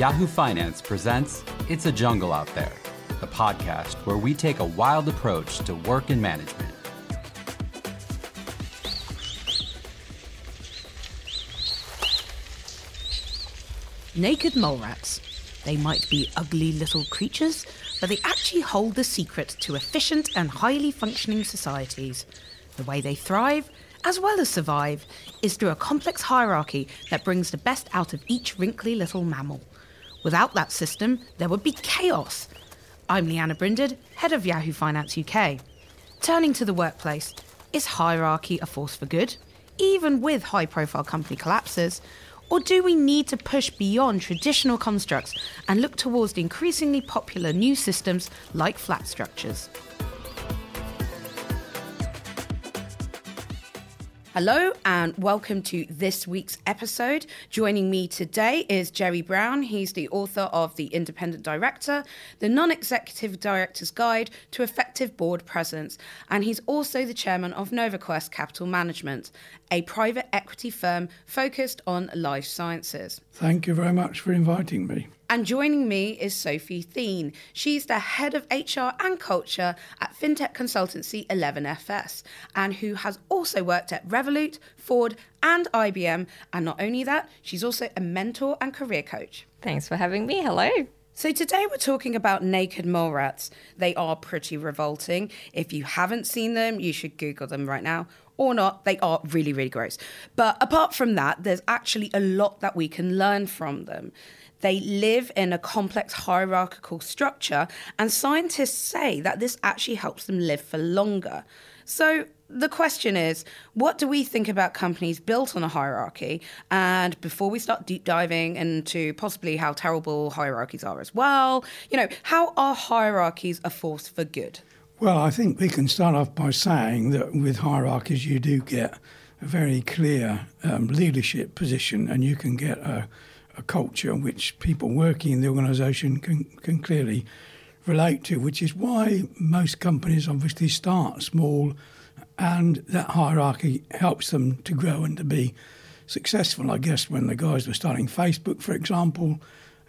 Yahoo Finance presents It's a Jungle Out There, the podcast where we take a wild approach to work and management. Naked mole rats. They might be ugly little creatures, but they actually hold the secret to efficient and highly functioning societies. The way they thrive, as well as survive, is through a complex hierarchy that brings the best out of each wrinkly little mammal. Without that system, there would be chaos. I'm Lianna Brinded, head of Yahoo Finance UK. Turning to the workplace, is hierarchy a force for good, even with high profile company collapses? Or do we need to push beyond traditional constructs and look towards the increasingly popular new systems like flat structures? Hello and welcome to this week's episode. Joining me today is Gerry Brown. He's the author of The Independent Director, the Non Executive Director's Guide to Effective Board Presence, and he's also the chairman of NovaQuest Capital Management, a private equity firm focused on life sciences. Thank you very much for inviting me. And joining me is Sophie Theen. She's the head of HR and culture at fintech consultancy 11FS, and who has also worked at Revolut, Ford, and IBM. And not only that, she's also a mentor and career coach. Thanks for having me. Hello. So, today we're talking about naked mole rats. They are pretty revolting. If you haven't seen them, you should Google them right now. Or not, they are really, really gross. But apart from that, there's actually a lot that we can learn from them. They live in a complex hierarchical structure, and scientists say that this actually helps them live for longer. So, the question is what do we think about companies built on a hierarchy? And before we start deep diving into possibly how terrible hierarchies are as well, you know, how are hierarchies a force for good? Well, I think we can start off by saying that with hierarchies, you do get a very clear um, leadership position and you can get a a culture which people working in the organisation can, can clearly relate to, which is why most companies obviously start small and that hierarchy helps them to grow and to be successful. I guess when the guys were starting Facebook, for example,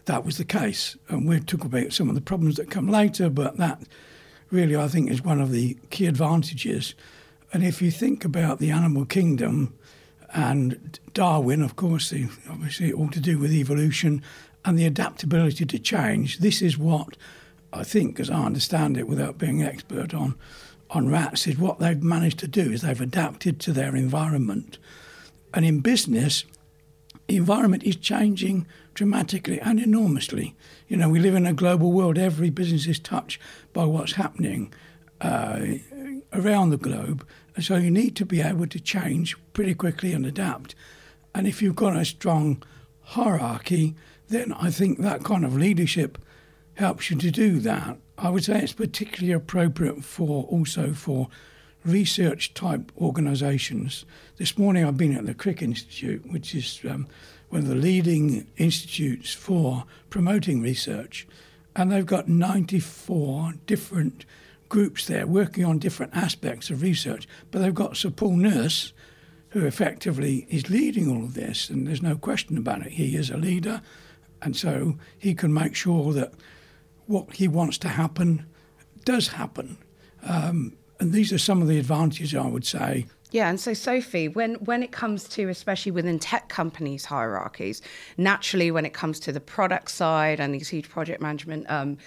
that was the case. And we'll talk about some of the problems that come later, but that really, I think, is one of the key advantages. And if you think about the animal kingdom, and Darwin, of course, obviously all to do with evolution and the adaptability to change. This is what I think, as I understand it, without being an expert on on rats, is what they've managed to do is they've adapted to their environment. And in business, the environment is changing dramatically and enormously. You know, we live in a global world. Every business is touched by what's happening uh, around the globe. And so you need to be able to change pretty quickly and adapt. And if you've got a strong hierarchy, then I think that kind of leadership helps you to do that. I would say it's particularly appropriate for also for research type organisations. This morning I've been at the Crick Institute, which is um, one of the leading institutes for promoting research, and they've got 94 different groups there working on different aspects of research, but they've got Sir Paul Nurse, who effectively is leading all of this, and there's no question about it. He is a leader, and so he can make sure that what he wants to happen does happen. Um, and these are some of the advantages I would say. Yeah, and so Sophie, when when it comes to especially within tech companies hierarchies, naturally when it comes to the product side and these huge project management um,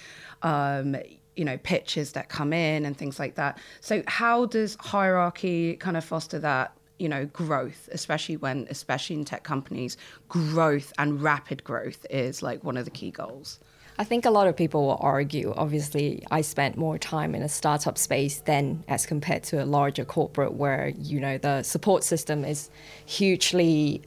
um, you know pitches that come in and things like that so how does hierarchy kind of foster that you know growth especially when especially in tech companies growth and rapid growth is like one of the key goals I think a lot of people will argue. Obviously, I spent more time in a startup space than as compared to a larger corporate where, you know, the support system is hugely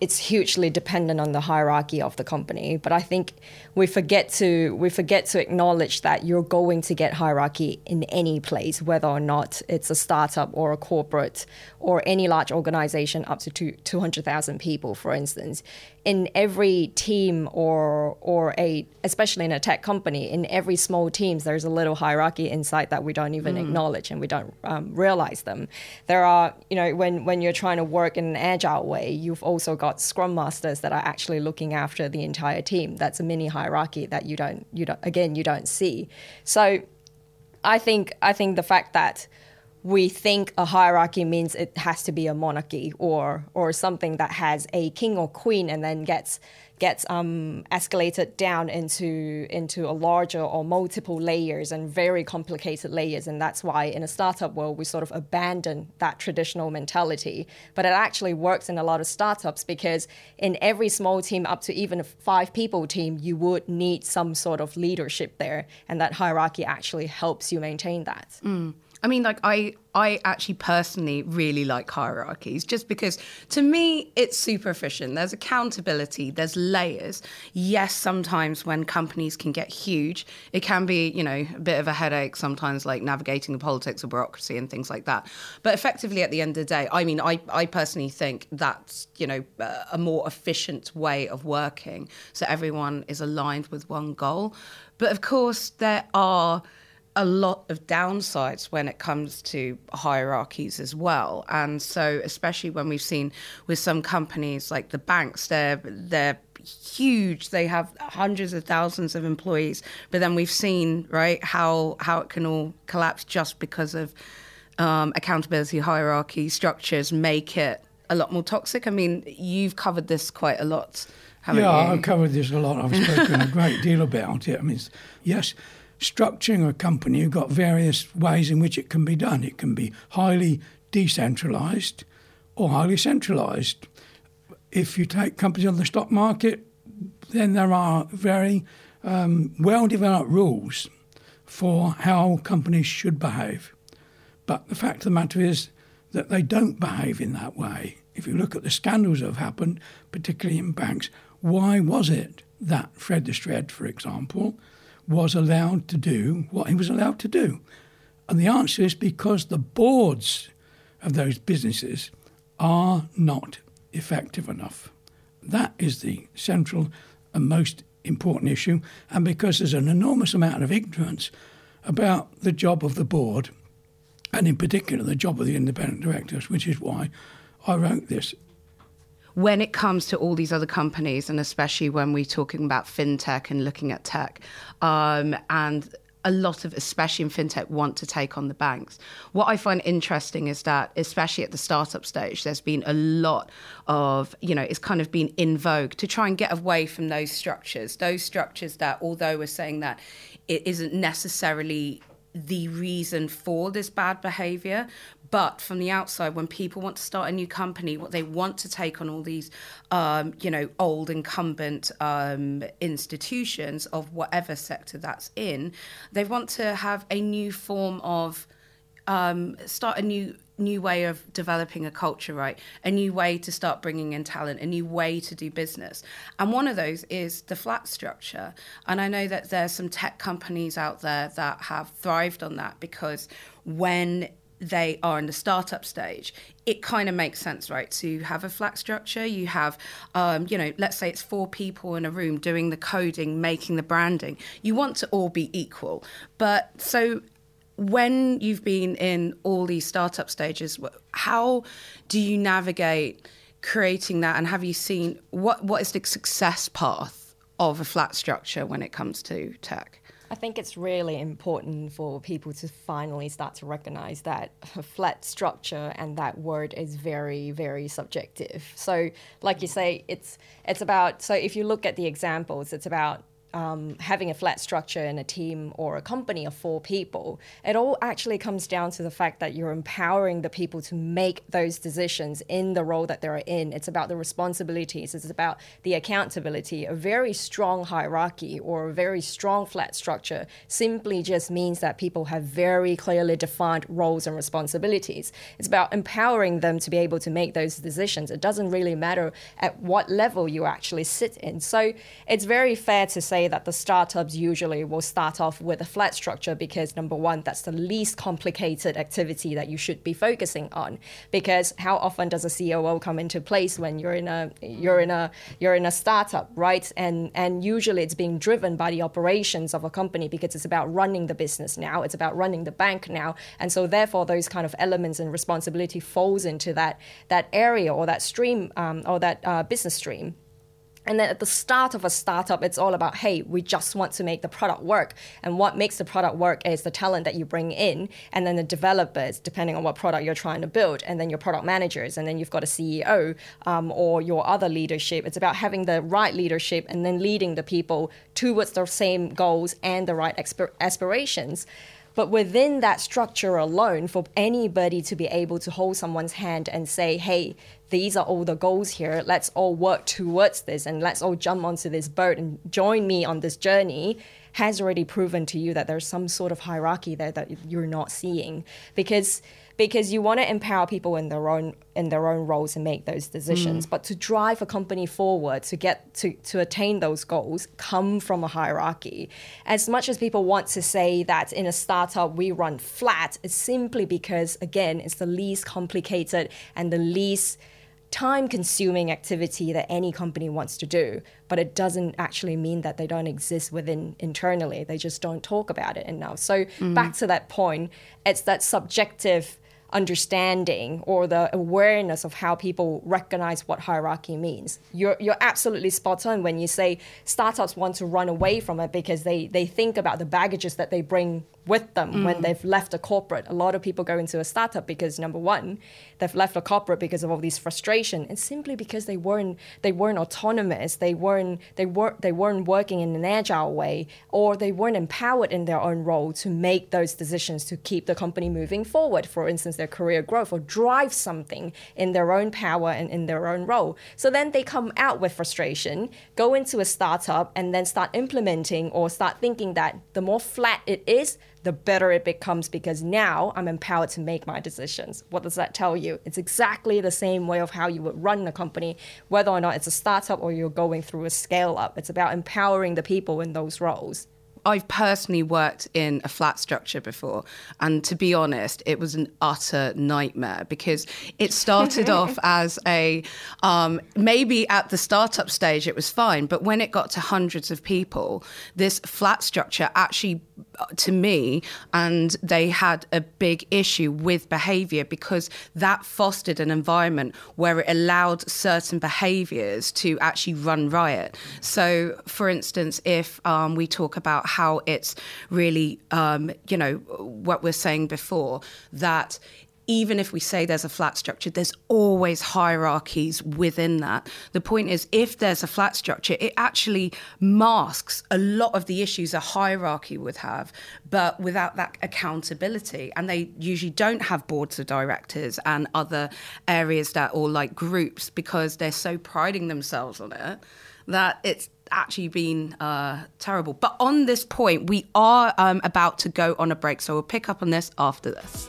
it's hugely dependent on the hierarchy of the company. But I think we forget to we forget to acknowledge that you're going to get hierarchy in any place, whether or not it's a startup or a corporate or any large organization up to two, 200,000 people, for instance. In every team or or a especially in a tech company, in every small teams, there's a little hierarchy inside that we don't even mm. acknowledge and we don't um, realize them. There are, you know, when when you're trying to work in an agile way, you've also got scrum masters that are actually looking after the entire team. That's a mini hierarchy that you don't you don't again you don't see. So I think I think the fact that we think a hierarchy means it has to be a monarchy or or something that has a king or queen and then gets gets um, escalated down into into a larger or multiple layers and very complicated layers. And that's why in a startup world we sort of abandon that traditional mentality. But it actually works in a lot of startups because in every small team up to even a five people team you would need some sort of leadership there. And that hierarchy actually helps you maintain that. Mm. I mean, like I, I actually personally really like hierarchies, just because to me it's super efficient. There's accountability, there's layers. Yes, sometimes when companies can get huge, it can be, you know, a bit of a headache. Sometimes, like navigating the politics of bureaucracy and things like that. But effectively, at the end of the day, I mean, I, I personally think that's, you know, a more efficient way of working, so everyone is aligned with one goal. But of course, there are a lot of downsides when it comes to hierarchies as well. And so, especially when we've seen with some companies like the banks, they're they're huge. They have hundreds of thousands of employees, but then we've seen right how how it can all collapse just because of um, accountability hierarchy structures make it a lot more toxic. I mean, you've covered this quite a lot. yeah, you? I've covered this a lot. I've spoken a great deal about it. I mean, yes, structuring a company, you've got various ways in which it can be done. It can be highly decentralized or highly centralized. If you take companies on the stock market, then there are very um, well developed rules for how companies should behave. But the fact of the matter is that they don't behave in that way. If you look at the scandals that have happened, particularly in banks, why was it that Fred the Shred, for example, was allowed to do what he was allowed to do? And the answer is because the boards of those businesses are not effective enough. That is the central and most important issue, and because there's an enormous amount of ignorance about the job of the board, and in particular the job of the independent directors, which is why I wrote this when it comes to all these other companies, and especially when we're talking about fintech and looking at tech, um, and a lot of, especially in fintech, want to take on the banks. What I find interesting is that, especially at the startup stage, there's been a lot of, you know, it's kind of been in vogue to try and get away from those structures, those structures that, although we're saying that it isn't necessarily the reason for this bad behavior, but from the outside, when people want to start a new company, what they want to take on all these, um, you know, old incumbent um, institutions of whatever sector that's in, they want to have a new form of um, start a new new way of developing a culture, right? A new way to start bringing in talent, a new way to do business. And one of those is the flat structure. And I know that there's some tech companies out there that have thrived on that because when they are in the startup stage, it kind of makes sense, right? To have a flat structure, you have, um, you know, let's say it's four people in a room doing the coding, making the branding. You want to all be equal. But so when you've been in all these startup stages, how do you navigate creating that? And have you seen what what is the success path of a flat structure when it comes to tech? I think it's really important for people to finally start to recognize that a flat structure and that word is very, very subjective. So, like you say, it's it's about so if you look at the examples, it's about um, having a flat structure in a team or a company of four people, it all actually comes down to the fact that you're empowering the people to make those decisions in the role that they're in. It's about the responsibilities, it's about the accountability. A very strong hierarchy or a very strong flat structure simply just means that people have very clearly defined roles and responsibilities. It's about empowering them to be able to make those decisions. It doesn't really matter at what level you actually sit in. So it's very fair to say that the startups usually will start off with a flat structure because number one, that's the least complicated activity that you should be focusing on. Because how often does a COO come into place when you're in a you're in a you're in a startup, right? And and usually it's being driven by the operations of a company because it's about running the business now, it's about running the bank now, and so therefore those kind of elements and responsibility falls into that that area or that stream um, or that uh, business stream. And then at the start of a startup, it's all about, hey, we just want to make the product work. And what makes the product work is the talent that you bring in, and then the developers, depending on what product you're trying to build, and then your product managers, and then you've got a CEO um, or your other leadership. It's about having the right leadership and then leading the people towards the same goals and the right aspirations. But within that structure alone, for anybody to be able to hold someone's hand and say, hey, these are all the goals here, let's all work towards this and let's all jump onto this boat and join me on this journey, has already proven to you that there's some sort of hierarchy there that you're not seeing. Because because you want to empower people in their own in their own roles and make those decisions. Mm. But to drive a company forward to get to to attain those goals come from a hierarchy. As much as people want to say that in a startup we run flat, it's simply because again it's the least complicated and the least time consuming activity that any company wants to do but it doesn't actually mean that they don't exist within internally they just don't talk about it enough so mm. back to that point it's that subjective understanding or the awareness of how people recognize what hierarchy means. You're, you're absolutely spot on when you say startups want to run away from it because they, they think about the baggages that they bring with them mm. when they've left a corporate. A lot of people go into a startup because number one, they've left a corporate because of all these frustration, and simply because they weren't they weren't autonomous, they weren't they weren't they weren't working in an agile way, or they weren't empowered in their own role to make those decisions to keep the company moving forward. For instance, their career growth or drive something in their own power and in their own role. So then they come out with frustration, go into a startup, and then start implementing or start thinking that the more flat it is, the better it becomes because now I'm empowered to make my decisions. What does that tell you? It's exactly the same way of how you would run a company, whether or not it's a startup or you're going through a scale up. It's about empowering the people in those roles. I've personally worked in a flat structure before, and to be honest, it was an utter nightmare because it started off as a um, maybe at the startup stage it was fine, but when it got to hundreds of people, this flat structure actually, to me, and they had a big issue with behavior because that fostered an environment where it allowed certain behaviors to actually run riot. So, for instance, if um, we talk about how it's really, um, you know, what we're saying before, that even if we say there's a flat structure, there's always hierarchies within that. The point is, if there's a flat structure, it actually masks a lot of the issues a hierarchy would have, but without that accountability. And they usually don't have boards of directors and other areas that, or like groups, because they're so priding themselves on it that it's actually been uh, terrible. But on this point, we are um, about to go on a break, so we'll pick up on this after this.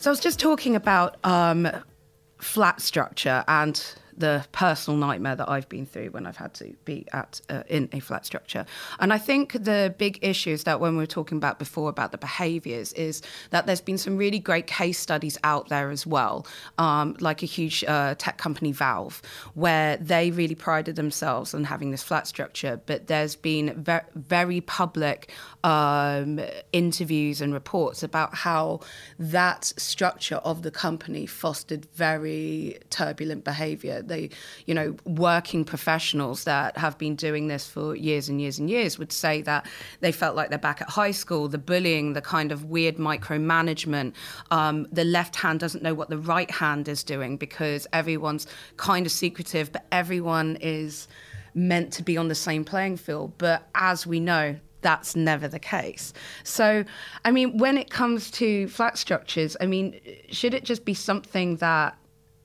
So I was just talking about um, flat structure and the personal nightmare that I've been through when I've had to be at uh, in a flat structure. And I think the big issue is that when we were talking about before about the behaviours is that there's been some really great case studies out there as well, um, like a huge uh, tech company Valve, where they really prided themselves on having this flat structure, but there's been ver- very public um, interviews and reports about how that structure of the company fostered very turbulent behaviour they, you know, working professionals that have been doing this for years and years and years would say that they felt like they're back at high school. The bullying, the kind of weird micromanagement, um, the left hand doesn't know what the right hand is doing because everyone's kind of secretive, but everyone is meant to be on the same playing field. But as we know, that's never the case. So, I mean, when it comes to flat structures, I mean, should it just be something that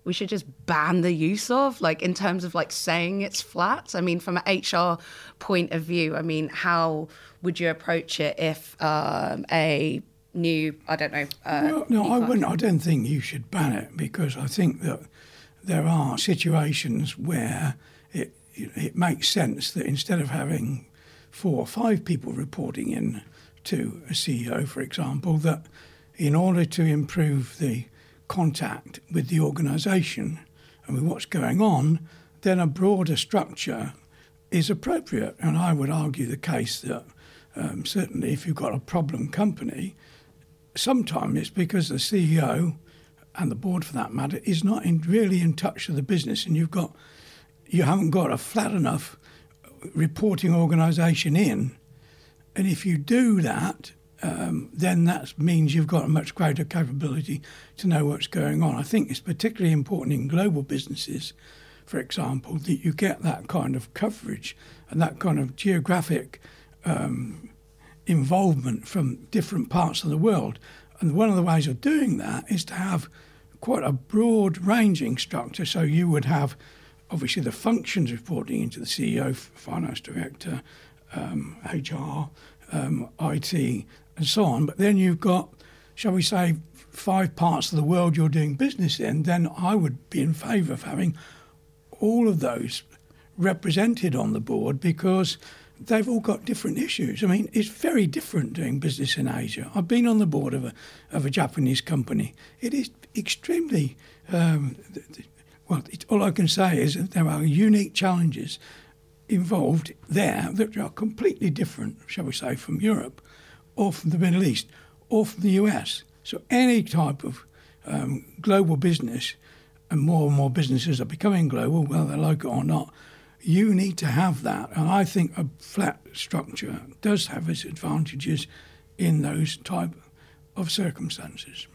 we should just ban the use of, like in terms of like saying it's flat. I mean, from an HR point of view, I mean, how would you approach it if um, a new, I don't know. Uh, well, no, I wouldn't. I don't think you should ban it because I think that there are situations where it it makes sense that instead of having four or five people reporting in to a CEO, for example, that in order to improve the contact with the organisation and with what's going on, then a broader structure is appropriate. And I would argue the case that um, certainly if you've got a problem company, sometimes it's because the CEO and the board, for that matter, is not in, really in touch with the business, and you've got you haven't got a flat enough reporting organisation in. And if you do that, um, then that means you've got a much greater capability to know what's going on. I think it's particularly important in global businesses, for example, that you get that kind of coverage and that kind of geographic um, involvement from different parts of the world. And one of the ways of doing that is to have quite a broad ranging structure. So you would have obviously the functions reporting into the CEO, finance director, um, HR, um, IT, and so on. But then you've got, shall we say, five parts of the world you're doing business in, then I would be in favour of having all of those represented on the board because they've all got different issues. I mean, it's very different doing business in Asia. I've been on the board of a, of a Japanese company. It is extremely, um, well, it, all I can say is that there are unique challenges involved there that are completely different, shall we say, from Europe or from the Middle East or from the US. So any type of um, global business, and more and more businesses are becoming global, whether they like it or not, you need to have that. And I think a flat structure does have its advantages in those type of circumstances.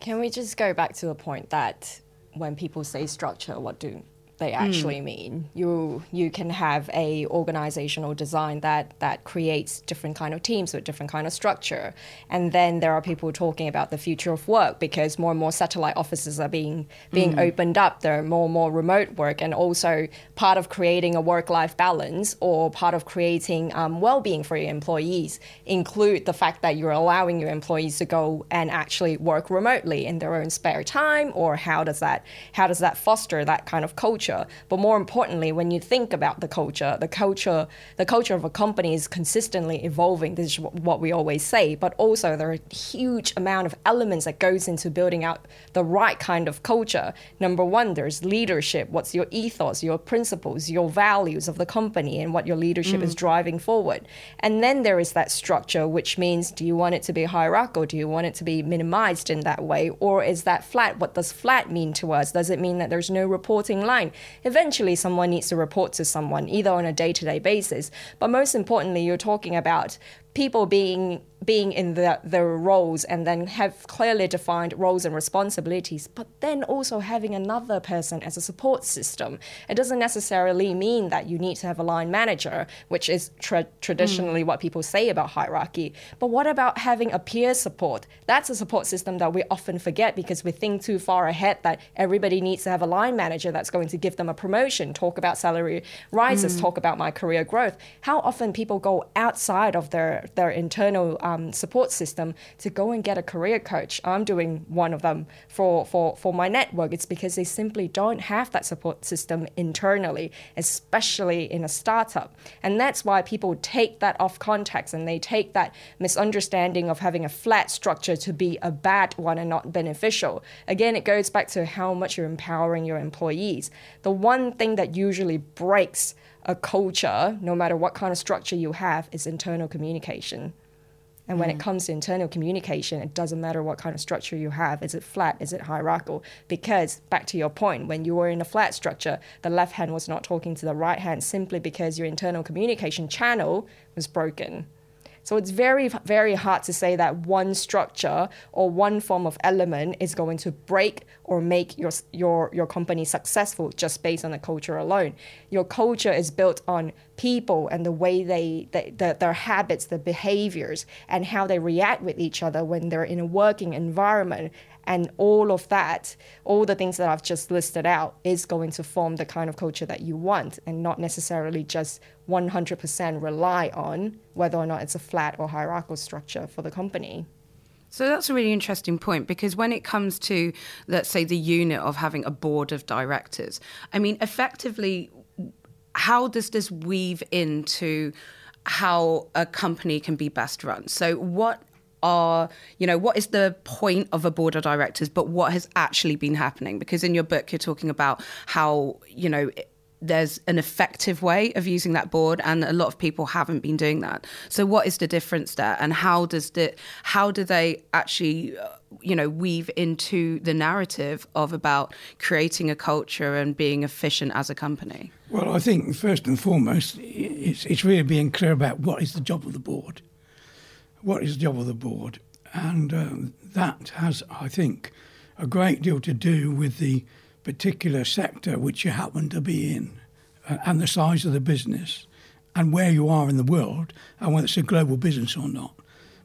Can we just go back to the point that when people say structure, what do they actually mm. mean. You you can have a organizational design that that creates different kind of teams with different kind of structure, and then there are people talking about the future of work because more and more satellite offices are being being mm. opened up. There are more and more remote work, and also part of creating a work life balance or part of creating um, well being for your employees include the fact that you're allowing your employees to go and actually work remotely in their own spare time, or how does that how does that foster that kind of culture culture. But more importantly, when you think about the culture, the culture, the culture of a company is consistently evolving. This is what we always say. But also, there are a huge amount of elements that goes into building out the right kind of culture. Number one, there's leadership. What's your ethos, your principles, your values of the company, and what your leadership mm. is driving forward. And then there is that structure, which means do you want it to be hierarchical? Do you want it to be minimized in that way? Or is that flat? What does flat mean to us? Does it mean that there's no reporting line? Eventually someone needs to report to someone, either on a day to day basis. But most importantly, you're talking about people being being in the, their roles and then have clearly defined roles and responsibilities, but then also having another person as a support system. It doesn't necessarily mean that you need to have a line manager, which is tra- traditionally mm. what people say about hierarchy. But what about having a peer support? That's a support system that we often forget because we think too far ahead that everybody needs to have a line manager that's going to give them a promotion, talk about salary rises, mm. talk about my career growth. How often people go outside of their, their internal um, support system to go and get a career coach. I'm doing one of them for, for, for my network. It's because they simply don't have that support system internally, especially in a startup. And that's why people take that off context and they take that misunderstanding of having a flat structure to be a bad one and not beneficial. Again, it goes back to how much you're empowering your employees. The one thing that usually breaks a culture, no matter what kind of structure you have, is internal communication. And when mm. it comes to internal communication, it doesn't matter what kind of structure you have. Is it flat? Is it hierarchical? Because back to your point, when you were in a flat structure, the left hand was not talking to the right hand simply because your internal communication channel was broken. So it's very, very hard to say that one structure or one form of element is going to break or make your, your, your company successful just based on the culture alone. Your culture is built on people and the way they, they the, their habits, their behaviors, and how they react with each other when they're in a working environment and all of that, all the things that I've just listed out, is going to form the kind of culture that you want and not necessarily just 100% rely on whether or not it's a flat or hierarchical structure for the company. So that's a really interesting point because when it comes to, let's say, the unit of having a board of directors, I mean, effectively, how does this weave into how a company can be best run? So, what are you know what is the point of a board of directors but what has actually been happening because in your book you're talking about how you know there's an effective way of using that board and a lot of people haven't been doing that. So what is the difference there and how does the how do they actually uh, you know weave into the narrative of about creating a culture and being efficient as a company? Well i think first and foremost it's, it's really being clear about what is the job of the board. What is the job of the board? And um, that has, I think, a great deal to do with the particular sector which you happen to be in uh, and the size of the business and where you are in the world and whether it's a global business or not.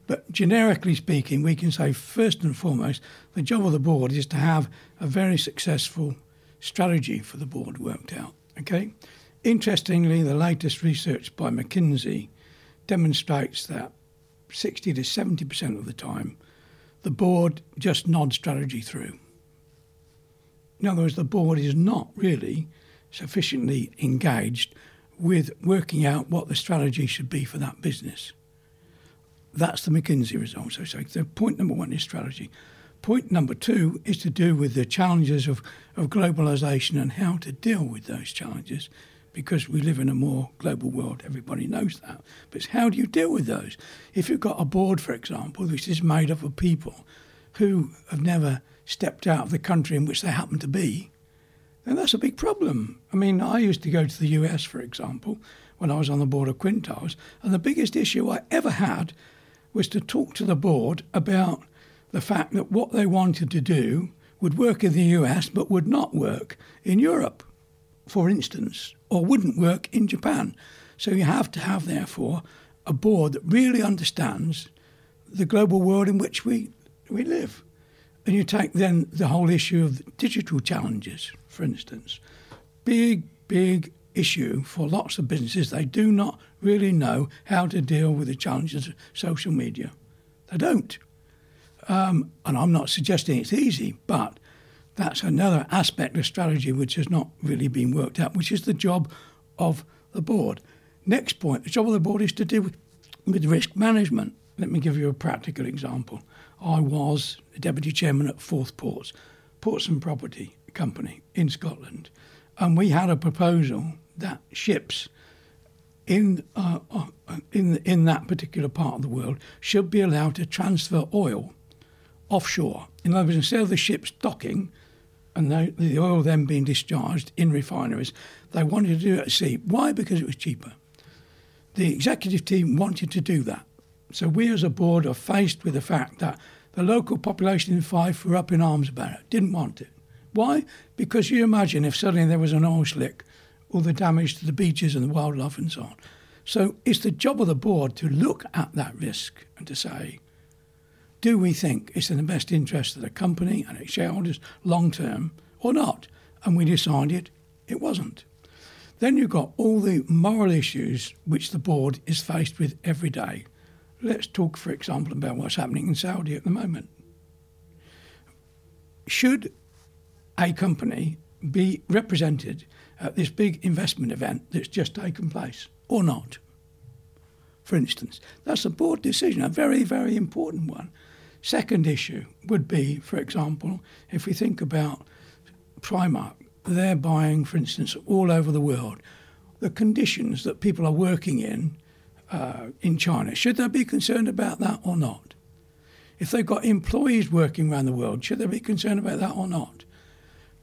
But generically speaking, we can say first and foremost, the job of the board is to have a very successful strategy for the board worked out. Okay. Interestingly, the latest research by McKinsey demonstrates that 60 to 70% of the time, the board just nods strategy through. In other words, the board is not really sufficiently engaged with working out what the strategy should be for that business. That's the McKinsey result. So, so point number one is strategy. Point number two is to do with the challenges of, of globalization and how to deal with those challenges because we live in a more global world. Everybody knows that. But how do you deal with those? If you've got a board, for example, which is made up of people who have never stepped out of the country in which they happen to be, then that's a big problem. I mean, I used to go to the US, for example, when I was on the board of Quintiles, and the biggest issue I ever had was to talk to the board about the fact that what they wanted to do would work in the US but would not work in Europe, for instance, or wouldn't work in Japan. So you have to have, therefore, a board that really understands the global world in which we, we live. And you take then the whole issue of digital challenges, for instance. Big, big issue for lots of businesses. They do not really know how to deal with the challenges of social media. They don't. Um, and I'm not suggesting it's easy, but that's another aspect of strategy which has not really been worked out, which is the job of the board. Next point the job of the board is to deal with, with risk management. Let me give you a practical example. I was deputy chairman at Forth Ports, Ports and Property Company in Scotland, and we had a proposal that ships in uh, uh, in in that particular part of the world should be allowed to transfer oil offshore. In other words, instead of the ships docking and the, the oil then being discharged in refineries. They wanted to do it at sea. Why? Because it was cheaper. The executive team wanted to do that. So we as a board are faced with the fact that the local population in Fife were up in arms about it, didn't want it. Why? Because you imagine if suddenly there was an oil slick, all the damage to the beaches and the wildlife and so on. So it's the job of the board to look at that risk and to say, do we think it's in the best interest of the company and its shareholders long term or not? And we decided it wasn't. Then you've got all the moral issues which the board is faced with every day. Let's talk, for example, about what's happening in Saudi at the moment. Should a company be represented at this big investment event that's just taken place or not? For instance, that's a board decision, a very, very important one. Second issue would be, for example, if we think about Primark, they're buying, for instance, all over the world. The conditions that people are working in uh, in China, should they be concerned about that or not? If they've got employees working around the world, should they be concerned about that or not?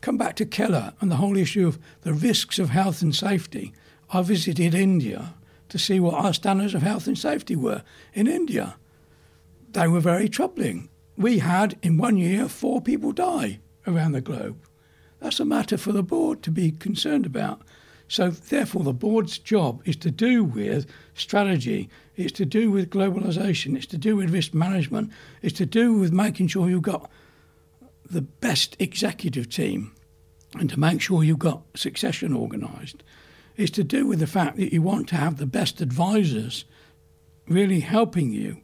Come back to Keller and the whole issue of the risks of health and safety. I visited India to see what our standards of health and safety were in India. They were very troubling. We had, in one year, four people die around the globe. That's a matter for the board to be concerned about. So, therefore, the board's job is to do with strategy, it's to do with globalization, it's to do with risk management, it's to do with making sure you've got the best executive team and to make sure you've got succession organised. It's to do with the fact that you want to have the best advisors really helping you.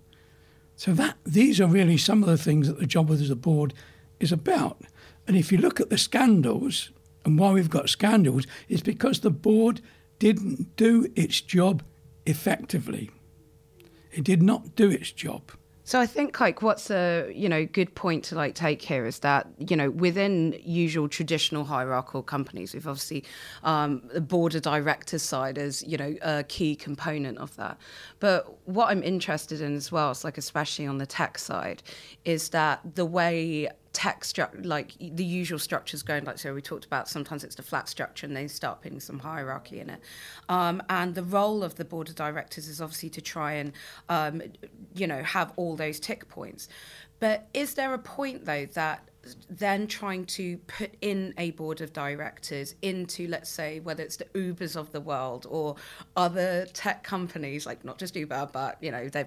So that these are really some of the things that the job of the board is about. And if you look at the scandals, and why we've got scandals is because the board didn't do its job effectively. It did not do its job. So I think like what's a you know good point to like take here is that you know within usual traditional hierarchical companies, we've obviously um, the board of directors side is you know a key component of that. But what I'm interested in as well, is like especially on the tech side, is that the way structure, like the usual structures going, like so we talked about, sometimes it's the flat structure and they start putting some hierarchy in it. Um, and the role of the board of directors is obviously to try and, um, you know, have all those tick points. But is there a point though that then trying to put in a board of directors into, let's say, whether it's the Ubers of the world or other tech companies, like not just Uber, but you know they've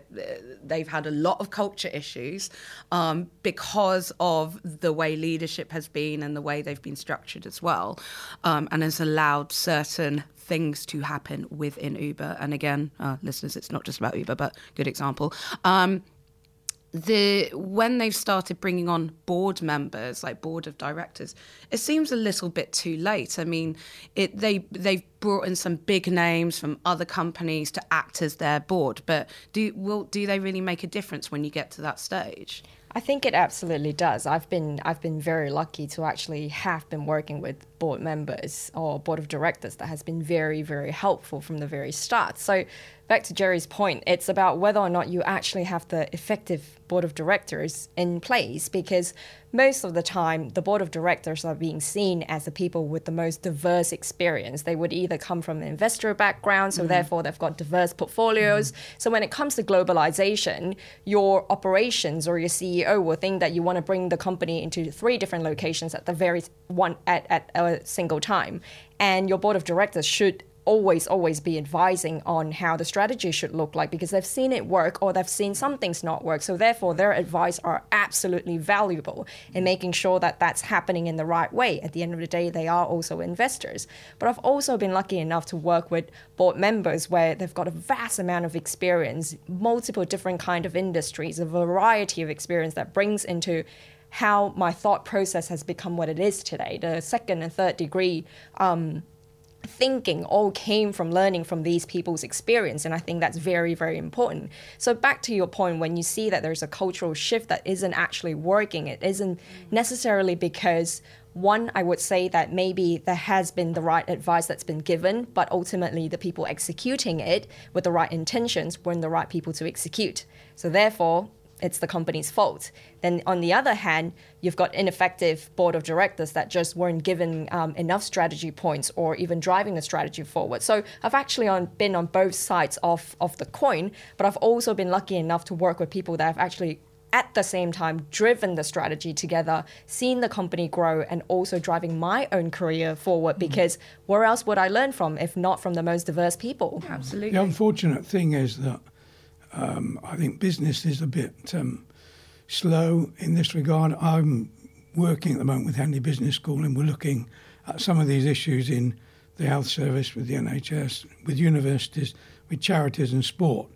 they've had a lot of culture issues um, because of the way leadership has been and the way they've been structured as well, um, and has allowed certain things to happen within Uber. And again, uh, listeners, it's not just about Uber, but good example. Um, the when they've started bringing on board members like board of directors it seems a little bit too late i mean it they they've brought in some big names from other companies to act as their board but do will do they really make a difference when you get to that stage I think it absolutely does. I've been I've been very lucky to actually have been working with board members or board of directors that has been very very helpful from the very start. So back to Gerry's point, it's about whether or not you actually have the effective board of directors in place because most of the time the board of directors are being seen as the people with the most diverse experience. They would either come from an investor background, so mm-hmm. therefore they've got diverse portfolios. Mm-hmm. So when it comes to globalization, your operations or your CEO will think that you want to bring the company into three different locations at the very one at, at a single time. And your board of directors should always, always be advising on how the strategy should look like because they've seen it work or they've seen some things not work. So, therefore, their advice are absolutely valuable in making sure that that's happening in the right way. At the end of the day, they are also investors. But I've also been lucky enough to work with board members where they've got a vast amount of experience, multiple different kind of industries, a variety of experience that brings into how my thought process has become what it is today. The second and third degree um, thinking all came from learning from these people's experience and i think that's very very important. So back to your point when you see that there's a cultural shift that isn't actually working it isn't necessarily because one i would say that maybe there has been the right advice that's been given but ultimately the people executing it with the right intentions weren't the right people to execute. So therefore it's the company's fault. Then on the other hand, you've got ineffective board of directors that just weren't given um, enough strategy points or even driving the strategy forward. So I've actually on, been on both sides of, of the coin, but I've also been lucky enough to work with people that have actually at the same time driven the strategy together, seen the company grow, and also driving my own career forward. Mm. Because where else would I learn from if not from the most diverse people? Absolutely. The unfortunate thing is that um, I think business is a bit um, slow in this regard. I'm working at the moment with Henley Business School, and we're looking at some of these issues in the health service, with the NHS, with universities, with charities and sport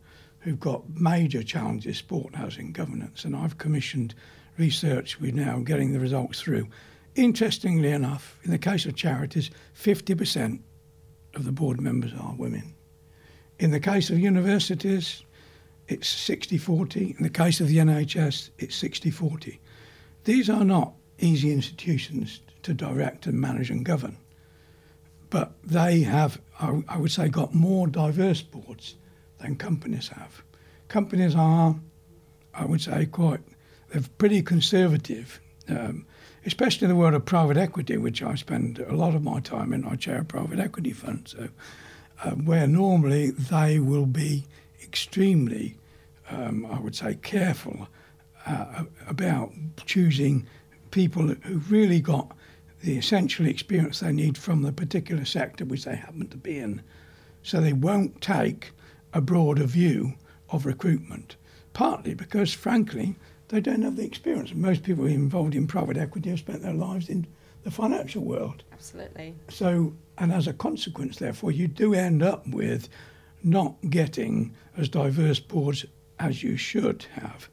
who've got major challenges sport housing, governance. And I've commissioned research, we're now getting the results through. Interestingly enough, in the case of charities, 50% of the board members are women. In the case of universities, it's 60 40. In the case of the NHS, it's 60 40. These are not easy institutions to direct and manage and govern, but they have, I would say, got more diverse boards than companies have. Companies are, I would say, quite, they're pretty conservative, um, especially in the world of private equity, which I spend a lot of my time in. I chair a private equity fund, so uh, where normally they will be extremely, um, I would say, careful uh, about choosing people who've really got the essential experience they need from the particular sector which they happen to be in. So they won't take a broader view of recruitment, partly because, frankly, they don't have the experience. Most people involved in private equity have spent their lives in the financial world. Absolutely. So, and as a consequence, therefore, you do end up with not getting as diverse boards as you should have.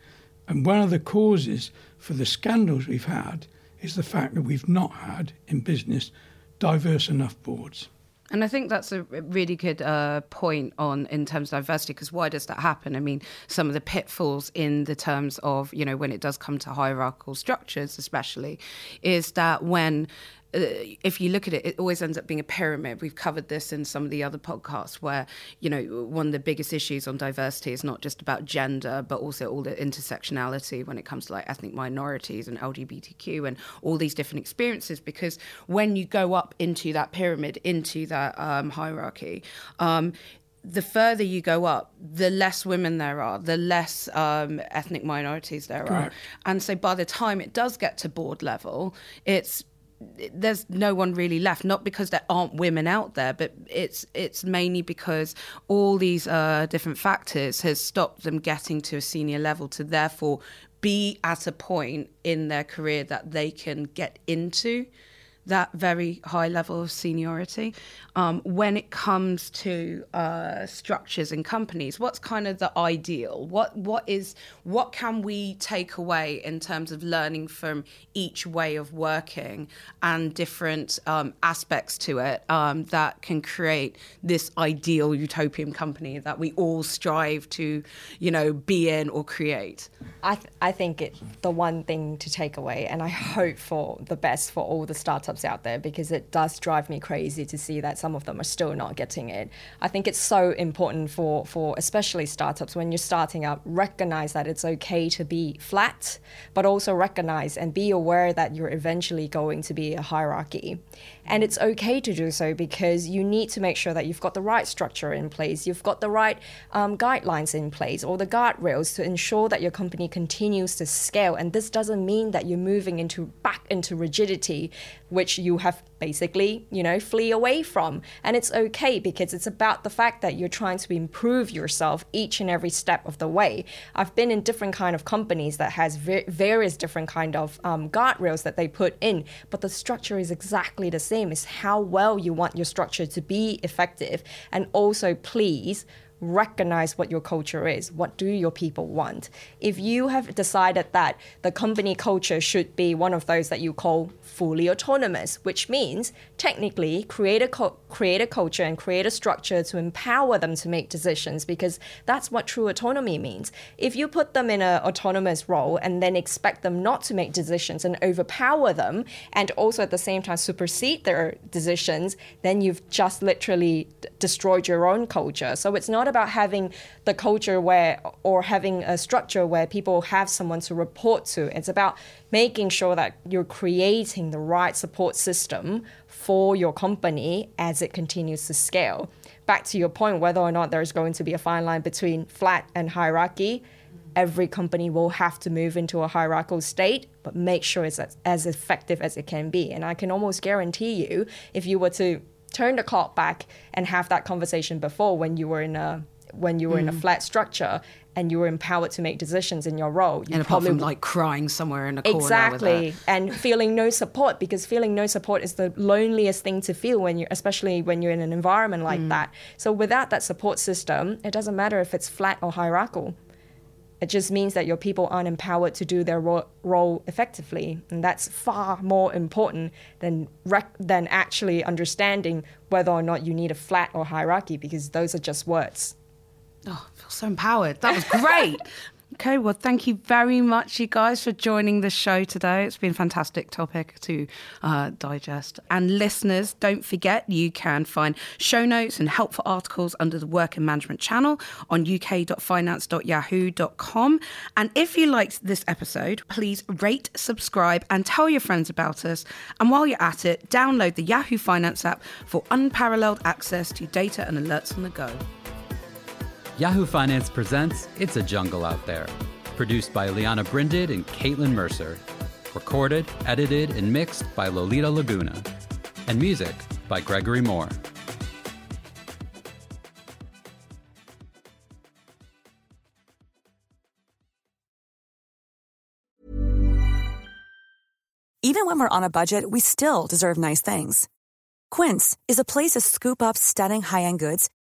And one of the causes for the scandals we've had is the fact that we've not had in business diverse enough boards. And I think that's a really good uh, point on in terms of diversity because why does that happen? I mean, some of the pitfalls in the terms of you know when it does come to hierarchical structures, especially, is that when if you look at it, it always ends up being a pyramid. We've covered this in some of the other podcasts where, you know, one of the biggest issues on diversity is not just about gender, but also all the intersectionality when it comes to like ethnic minorities and LGBTQ and all these different experiences. Because when you go up into that pyramid, into that um, hierarchy, um, the further you go up, the less women there are, the less um, ethnic minorities there Correct. are. And so by the time it does get to board level, it's there's no one really left not because there aren't women out there but it's it's mainly because all these uh, different factors has stopped them getting to a senior level to therefore be at a point in their career that they can get into that very high level of seniority. Um, when it comes to uh, structures and companies, what's kind of the ideal? What what is what can we take away in terms of learning from each way of working and different um, aspects to it um, that can create this ideal utopian company that we all strive to, you know, be in or create? I th- I think it the one thing to take away, and I hope for the best for all the startups out there because it does drive me crazy to see that some of them are still not getting it. I think it's so important for, for especially startups when you're starting up, recognize that it's okay to be flat, but also recognize and be aware that you're eventually going to be a hierarchy. And it's okay to do so because you need to make sure that you've got the right structure in place, you've got the right um, guidelines in place or the guardrails to ensure that your company continues to scale. And this doesn't mean that you're moving into back into rigidity, which you have basically, you know, flee away from. And it's okay because it's about the fact that you're trying to improve yourself each and every step of the way. I've been in different kind of companies that has various different kind of um, guardrails that they put in, but the structure is exactly the same. It's how well you want your structure to be effective. And also, please recognize what your culture is. What do your people want? If you have decided that the company culture should be one of those that you call fully autonomous, which means technically create a, create a culture and create a structure to empower them to make decisions because that's what true autonomy means. If you put them in an autonomous role and then expect them not to make decisions and overpower them and also at the same time supersede their decisions, then you've just literally destroyed your own culture. So it's not about having the culture where or having a structure where people have someone to report to. It's about making sure that you're creating the right support system for your company as it continues to scale. Back to your point, whether or not there's going to be a fine line between flat and hierarchy, every company will have to move into a hierarchical state, but make sure it's as, as effective as it can be. And I can almost guarantee you, if you were to turn the clock back and have that conversation before when you were in a when you were mm. in a mm. flat structure and you were empowered to make decisions in your role. You and apart from like crying somewhere in a corner. Exactly. and feeling no support because feeling no support is the loneliest thing to feel when you especially when you're in an environment like mm. that. So without that support system, it doesn't matter if it's flat or hierarchical. It just means that your people aren't empowered to do their ro- role effectively, and that's far more important than rec- than actually understanding whether or not you need a flat or hierarchy, because those are just words. Oh, I feel so empowered. That was great. Okay, well, thank you very much, you guys, for joining the show today. It's been a fantastic topic to uh, digest. And listeners, don't forget you can find show notes and helpful articles under the Work and Management channel on uk.finance.yahoo.com. And if you liked this episode, please rate, subscribe, and tell your friends about us. And while you're at it, download the Yahoo Finance app for unparalleled access to data and alerts on the go. Yahoo Finance presents It's a Jungle Out There, produced by Lianna Brinded and Caitlin Mercer. Recorded, edited, and mixed by Lolita Laguna. And music by Gregory Moore. Even when we're on a budget, we still deserve nice things. Quince is a place to scoop up stunning high end goods